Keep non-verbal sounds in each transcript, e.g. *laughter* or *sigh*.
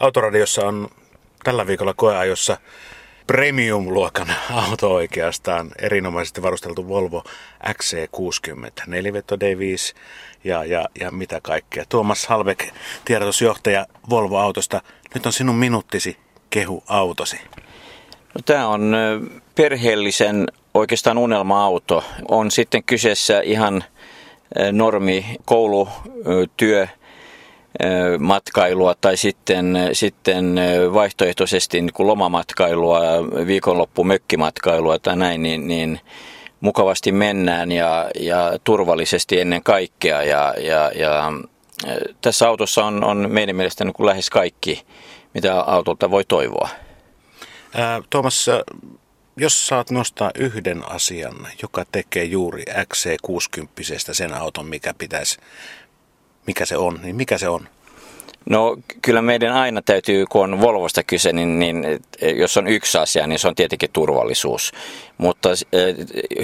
Autoradiossa on tällä viikolla koeajossa premium-luokan auto oikeastaan, erinomaisesti varusteltu Volvo XC60, 4 D5 ja, ja, ja mitä kaikkea. Tuomas Halbek, tiedotusjohtaja Volvo-autosta, nyt on sinun minuuttisi kehu autosi. No, tämä on perheellisen oikeastaan unelma-auto. On sitten kyseessä ihan normi koulutyö, matkailua tai sitten, sitten vaihtoehtoisesti niin kuin lomamatkailua, viikonloppu mökkimatkailua tai näin, niin, niin mukavasti mennään ja, ja turvallisesti ennen kaikkea. Ja, ja, ja tässä autossa on, on meidän mielestä niin kuin lähes kaikki, mitä autolta voi toivoa. Ää, Tuomas, jos saat nostaa yhden asian, joka tekee juuri XC60 sen auton, mikä pitäisi mikä se on, niin mikä se on? No kyllä meidän aina täytyy, kun on Volvosta kyse, niin, niin jos on yksi asia, niin se on tietenkin turvallisuus. Mutta äh,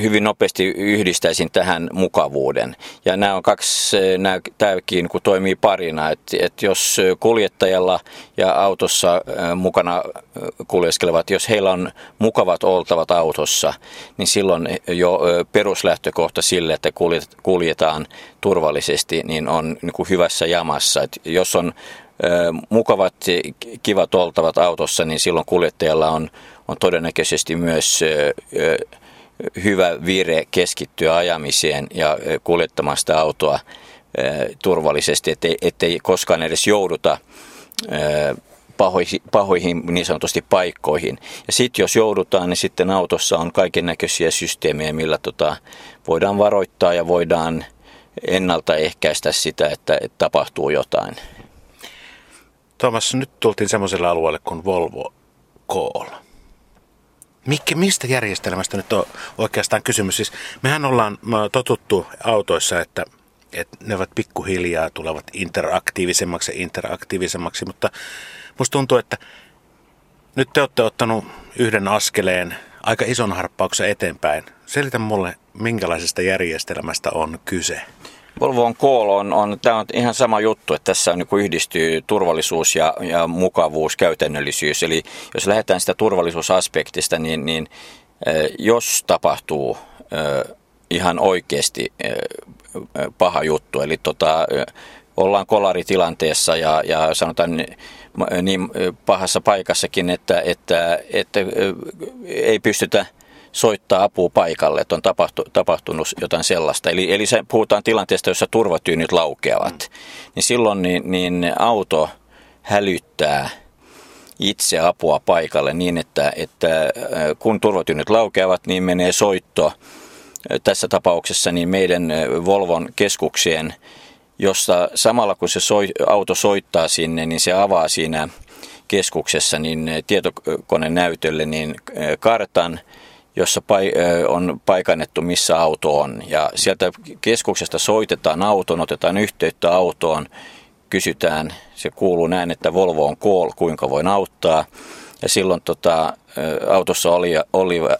hyvin nopeasti yhdistäisin tähän mukavuuden. Ja nämä on kaksi, nämä, tämäkin kun toimii parina, että, että jos kuljettajalla ja autossa mukana kuljeskelevat, jos heillä on mukavat oltavat autossa, niin silloin jo peruslähtökohta sille, että kuljetaan turvallisesti, niin on niin kuin hyvässä jamassa. Että jos on mukavat, kivat oltavat autossa, niin silloin kuljettajalla on, on todennäköisesti myös hyvä vire keskittyä ajamiseen ja kuljettamaan sitä autoa turvallisesti, ettei, ettei koskaan edes jouduta pahoihin, pahoihin niin sanotusti paikkoihin. Ja sitten jos joudutaan, niin sitten autossa on kaiken näköisiä systeemejä, millä tota, voidaan varoittaa ja voidaan ennaltaehkäistä sitä, että, että tapahtuu jotain. Tuomas, nyt tultiin semmoiselle alueelle kuin Volvo Call. Mikä, mistä järjestelmästä nyt on oikeastaan kysymys? Siis mehän ollaan totuttu autoissa, että, että ne ovat pikkuhiljaa tulevat interaktiivisemmaksi ja interaktiivisemmaksi, mutta musta tuntuu, että nyt te olette ottanut yhden askeleen aika ison harppauksen eteenpäin. Selitä mulle, minkälaisesta järjestelmästä on kyse. Volvo Call on, on, tämä on ihan sama juttu, että tässä on, niin yhdistyy turvallisuus ja, ja mukavuus, käytännöllisyys. Eli jos lähdetään sitä turvallisuusaspektista, niin, niin jos tapahtuu ihan oikeasti paha juttu, eli tota, ollaan kolaritilanteessa ja, ja sanotaan niin pahassa paikassakin, että, että, että ei pystytä – soittaa apua paikalle, että on tapahtu, tapahtunut jotain sellaista. Eli, eli se, puhutaan tilanteesta, jossa turvatyynyt laukeavat. Mm. Niin silloin niin, niin auto hälyttää itse apua paikalle niin, että, että kun turvatyynyt laukeavat, niin menee soitto tässä tapauksessa niin meidän Volvon keskuksien, jossa samalla kun se soi, auto soittaa sinne, niin se avaa siinä keskuksessa niin tietokonenäytölle niin kartan – jossa on paikannettu, missä auto on. Ja sieltä keskuksesta soitetaan autoon, otetaan yhteyttä autoon, kysytään, se kuuluu näin, että Volvo on call, kuinka voin auttaa. Ja silloin tota, autossa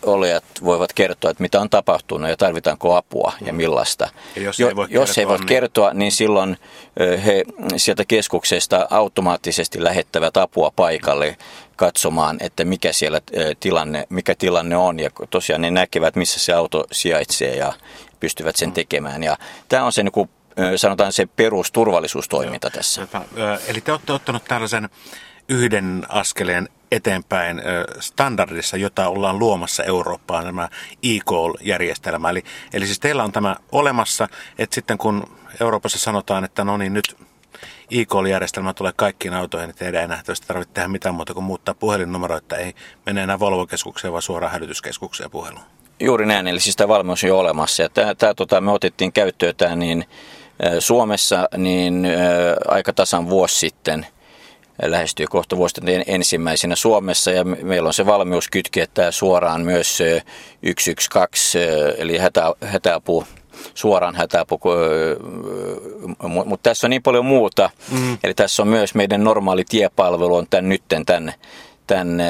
olijat voivat kertoa, että mitä on tapahtunut ja tarvitaanko apua ja millaista. Ja jos ei voi, jos kertoa, ei voi niin... kertoa, niin silloin he sieltä keskuksesta automaattisesti lähettävät apua paikalle katsomaan, että mikä siellä tilanne, mikä tilanne on. Ja tosiaan ne näkevät, missä se auto sijaitsee ja pystyvät sen mm. tekemään. Ja tämä on se niin kuin, sanotaan se perusturvallisuustoiminta tässä. Eli te olette ottanut tällaisen yhden askeleen eteenpäin standardissa, jota ollaan luomassa Eurooppaan, tämä e-call-järjestelmä. Eli, eli siis teillä on tämä olemassa, että sitten kun Euroopassa sanotaan, että no niin nyt e-call-järjestelmä tulee kaikkiin autoihin, niin teidän ei nähtävästi tarvitse tehdä mitään muuta kuin muuttaa puhelinnumero, että ei mene enää Volvo-keskukseen, vaan suoraan hälytyskeskukseen puheluun. Juuri näin, eli siis tämä valmius on jo olemassa. Ja tämä, tämä, tota, me otettiin käyttöön tämä niin, Suomessa niin aika tasan vuosi sitten – lähestyy kohta vuosi ensimmäisenä Suomessa ja meillä on se valmius kytkeä tämä suoraan myös 112 eli hätä, hätäapu suoraan hätäapu, mutta tässä on niin paljon muuta. Mm. Eli tässä on myös meidän normaali tiepalvelu on tämän nytten tämän, tämän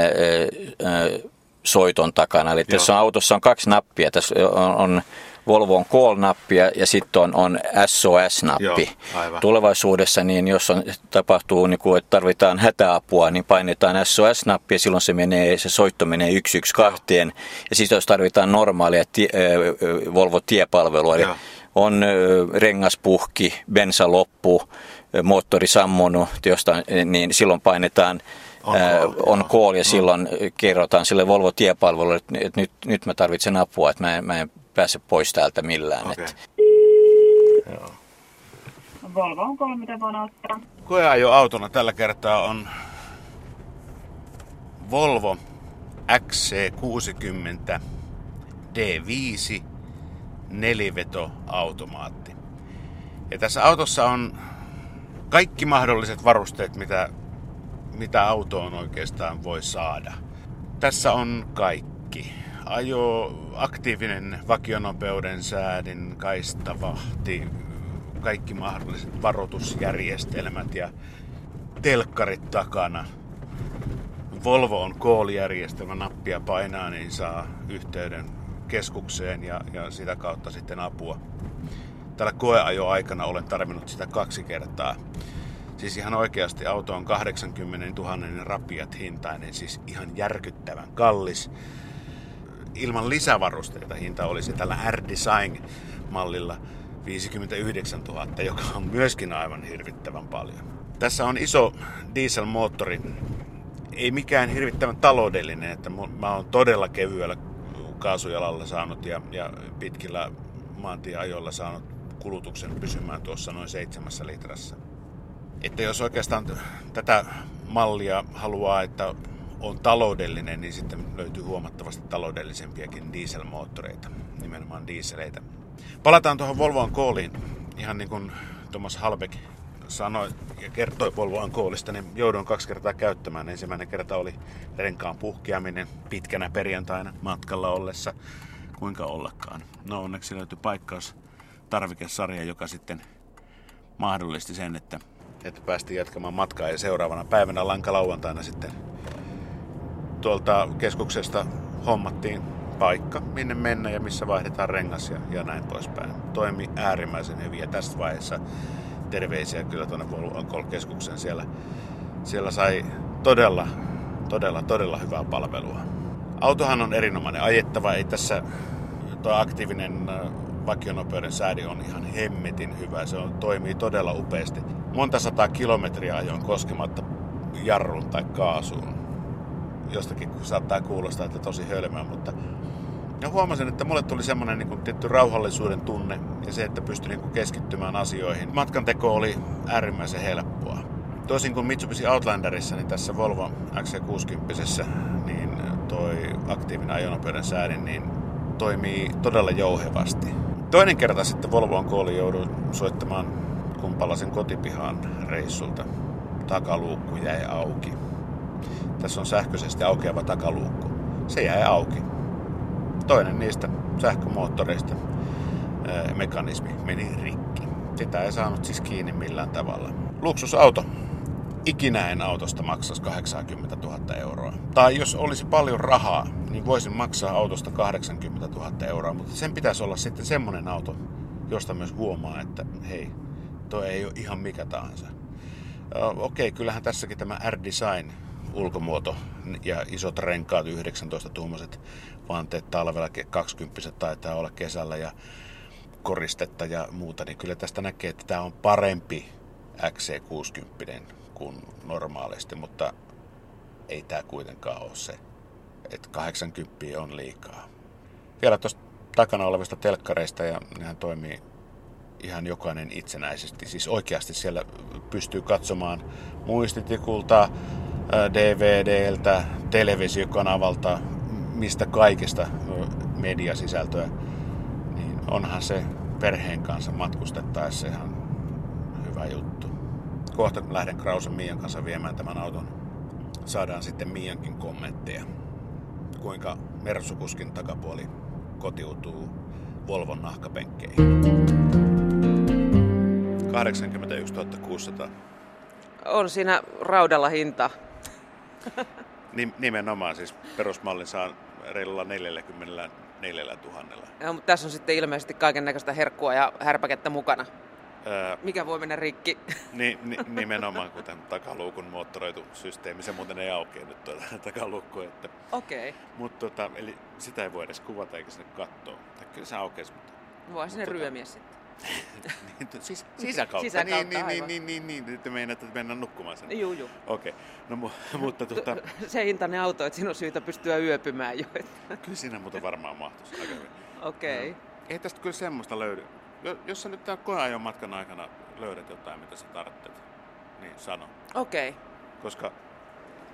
soiton takana. Eli Joo. tässä on autossa on kaksi nappia. Tässä on, on Volvo on call-nappi ja, ja sitten on, on SOS-nappi. Joo, Tulevaisuudessa, niin jos on, tapahtuu, niin kuin, että tarvitaan hätäapua, niin painetaan SOS-nappi ja silloin se, menee, se soitto menee 112. Ja sitten jos tarvitaan normaalia tie, Volvo-tiepalvelua, eli on rengaspuhki, bensa loppu, moottori sammunut, josta, niin silloin painetaan on call, on call ja silloin kerrotaan sille Volvo tiepalvelulle, että nyt, nyt mä tarvitsen apua, että mä en, mä en pääse pois täältä millään. Okay. Että. Joo. Volvo on kolme, mitä voin ottaa. Koeajo autona tällä kertaa on Volvo XC60 D5 neliveto automaatti. Ja tässä autossa on kaikki mahdolliset varusteet, mitä, mitä autoon oikeastaan voi saada. Tässä on kaikki. Ajo, aktiivinen vakionopeuden säädin, kaistavahti, kaikki mahdolliset varoitusjärjestelmät ja telkkarit takana. Volvo on call-järjestelmä, nappia painaa, niin saa yhteyden keskukseen ja, ja sitä kautta sitten apua. Tällä koeajo aikana olen tarvinnut sitä kaksi kertaa. Siis ihan oikeasti auto on 80 000 rapiat hintainen, siis ihan järkyttävän kallis. Ilman lisävarusteita hinta olisi tällä R-Design-mallilla 59 000, joka on myöskin aivan hirvittävän paljon. Tässä on iso dieselmoottori, ei mikään hirvittävän taloudellinen, että mä oon todella kevyellä kaasujalalla saanut ja, ja pitkillä maantieajoilla saanut kulutuksen pysymään tuossa noin seitsemässä litrassa. Että jos oikeastaan tätä mallia haluaa, että on taloudellinen, niin sitten löytyy huomattavasti taloudellisempiakin dieselmoottoreita, nimenomaan dieseleitä. Palataan tuohon Volvoan kooliin. Ihan niin kuin Thomas Halbeck sanoi ja kertoi Volvoan koolista, niin jouduin kaksi kertaa käyttämään. Ensimmäinen kerta oli renkaan puhkeaminen pitkänä perjantaina matkalla ollessa. Kuinka ollakaan. No onneksi löytyi paikkaus tarvikesarja, joka sitten mahdollisti sen, että, että päästiin jatkamaan matkaa ja seuraavana päivänä lankalauantaina sitten tuolta keskuksesta hommattiin paikka, minne mennä ja missä vaihdetaan rengas ja, ja näin poispäin. Toimi äärimmäisen hyvin ja tässä vaiheessa terveisiä kyllä tuonne Volvo keskuksen siellä. Siellä sai todella, todella, todella hyvää palvelua. Autohan on erinomainen ajettava, ei tässä tuo aktiivinen vakionopeuden säädi on ihan hemmetin hyvä. Se on, toimii todella upeasti. Monta sataa kilometriä ajoin koskematta jarrun tai kaasuun. Jostakin saattaa kuulostaa, että tosi hölmää, mutta ja huomasin, että mulle tuli semmoinen niin tietty rauhallisuuden tunne ja se, että pystyi niin kuin, keskittymään asioihin. Matkan teko oli äärimmäisen helppoa. Toisin kuin Mitsubishi Outlanderissa, niin tässä Volvo XC60 niin toi aktiivinen ajonopeuden säädin niin toimii todella jouhevasti. Toinen kerta sitten Volvoon kooli jouduin soittamaan, kun palasin kotipihaan reissulta. Takaluukku jäi auki. Tässä on sähköisesti aukeava takaluukku. Se jäi auki toinen niistä sähkömoottoreista mekanismi meni rikki. Sitä ei saanut siis kiinni millään tavalla. Luksusauto. Ikinä en autosta maksaisi 80 000 euroa. Tai jos olisi paljon rahaa, niin voisin maksaa autosta 80 000 euroa, mutta sen pitäisi olla sitten semmonen auto, josta myös huomaa, että hei, toi ei ole ihan mikä tahansa. Okei, kyllähän tässäkin tämä R-Design ulkomuoto ja isot renkaat, 19 tuommoiset vanteet talvella, 20 taitaa olla kesällä ja koristetta ja muuta, niin kyllä tästä näkee, että tämä on parempi XC60 kuin normaalisti, mutta ei tämä kuitenkaan ole se, että 80 on liikaa. Vielä tuosta takana olevista telkkareista ja nehän toimii ihan jokainen itsenäisesti. Siis oikeasti siellä pystyy katsomaan muistitikulta, DVDltä, televisiokanavalta, mistä kaikesta mediasisältöä, niin onhan se perheen kanssa matkustettaessa ihan hyvä juttu. Kohta kun lähden Krausen Mian kanssa viemään tämän auton, saadaan sitten Miankin kommentteja. Kuinka Mersukuskin takapuoli kotiutuu Volvon nahkapenkkeihin. 81 600. On siinä raudalla hinta. Nimenomaan siis perusmallin saa reilulla 40 neljällä tuhannella. Ja, mutta tässä on sitten ilmeisesti kaiken näköistä herkkua ja härpäkettä mukana. Öö, Mikä voi mennä rikki? *laughs* ni, ni, nimenomaan kuten takaluukun moottoroitu systeemi, se muuten ei aukea nyt tuota *laughs* takalukku. Että, Okei. Okay. mutta tota, eli sitä ei voi edes kuvata eikä sinne katsoa. Tai kyllä se aukeisi, mutta Voi sinne Tota- ryömiä sitten. Niin, sis, sisäkautta. Sisäkautta, niin, niin, niin, niin, niin, niin, te meinaatte, että mennään nukkumaan sen. Juu, juu. Okei, no mu- *laughs* mutta tota, Se hintainen auto, että siinä on syytä pystyä yöpymään jo. kyllä siinä muuten varmaan mahtuisi aika hyvin. Okei. Okay. Ei tästä kyllä semmoista löydy. Jo- Jos sä nyt täällä koeajon matkan aikana löydät jotain, mitä sä tarvitset, niin sano. Okei. Okay. Koska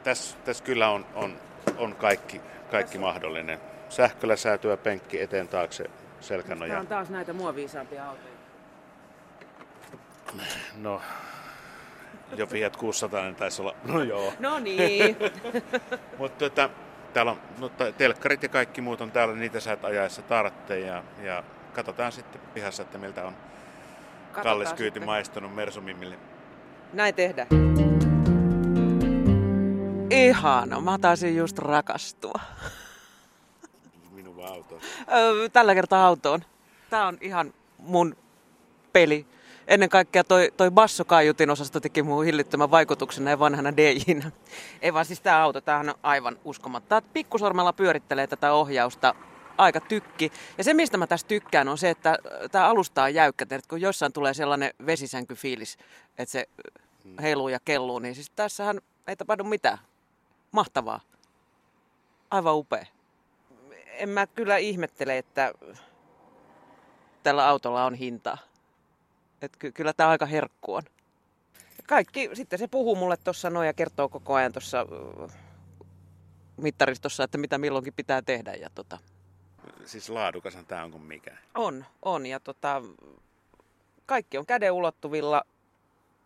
tässä, tässä kyllä on, on, on kaikki, kaikki mahdollinen. Sähköläsäätyä, penkki eteen taakse, Tämä selkänoja. on taas näitä muoviisaampia autoja. No, jo Fiat 600 niin taisi olla. No joo. No niin. *laughs* Mutta tota, täällä on no, telkkarit ja kaikki muut on täällä, niitä sä et ajaessa tarvitse. Ja, ja katsotaan sitten pihassa, että miltä on Katsotaan kallis kyyti sitten. maistunut Mersumimmille. Näin tehdään. Ihana, mä taisin just rakastua. Minun auto. Öö, Tällä kertaa autoon. Tää on ihan mun peli. Ennen kaikkea toi, toi bassokaiutin osasto teki mun hillittömän vaikutuksen näin vanhana DJnä. Ei vaan siis tää auto, tämähän on aivan uskomatta. Pikkusormella pyörittelee tätä ohjausta aika tykki. Ja se, mistä mä tässä tykkään, on se, että tämä alusta on jäykkä. Tiedät, kun jossain tulee sellainen vesisänkyfiilis, että se heiluu ja kelluu, niin siis tässähän ei tapahdu mitään. Mahtavaa. Aivan upea. En mä kyllä ihmettele, että tällä autolla on hintaa. Et ky- kyllä tämä aika herkku on. Kaikki, sitten se puhuu mulle tuossa noin ja kertoo koko ajan tuossa mittaristossa, että mitä milloinkin pitää tehdä. Ja tota, Siis laadukashan tää on kuin mikä. on, on. Ja tota, kaikki on käden ulottuvilla.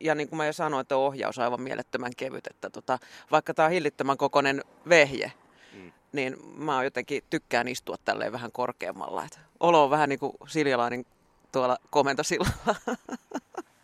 Ja niin kuin mä jo sanoin, että ohjaus on aivan mielettömän kevyt. Että tota, vaikka tämä on hillittömän kokoinen vehje. Niin mä oon jotenkin tykkään istua tälleen vähän korkeammalla. Et olo on vähän niin kuin Siljalainen tuolla komentosillalla. *laughs*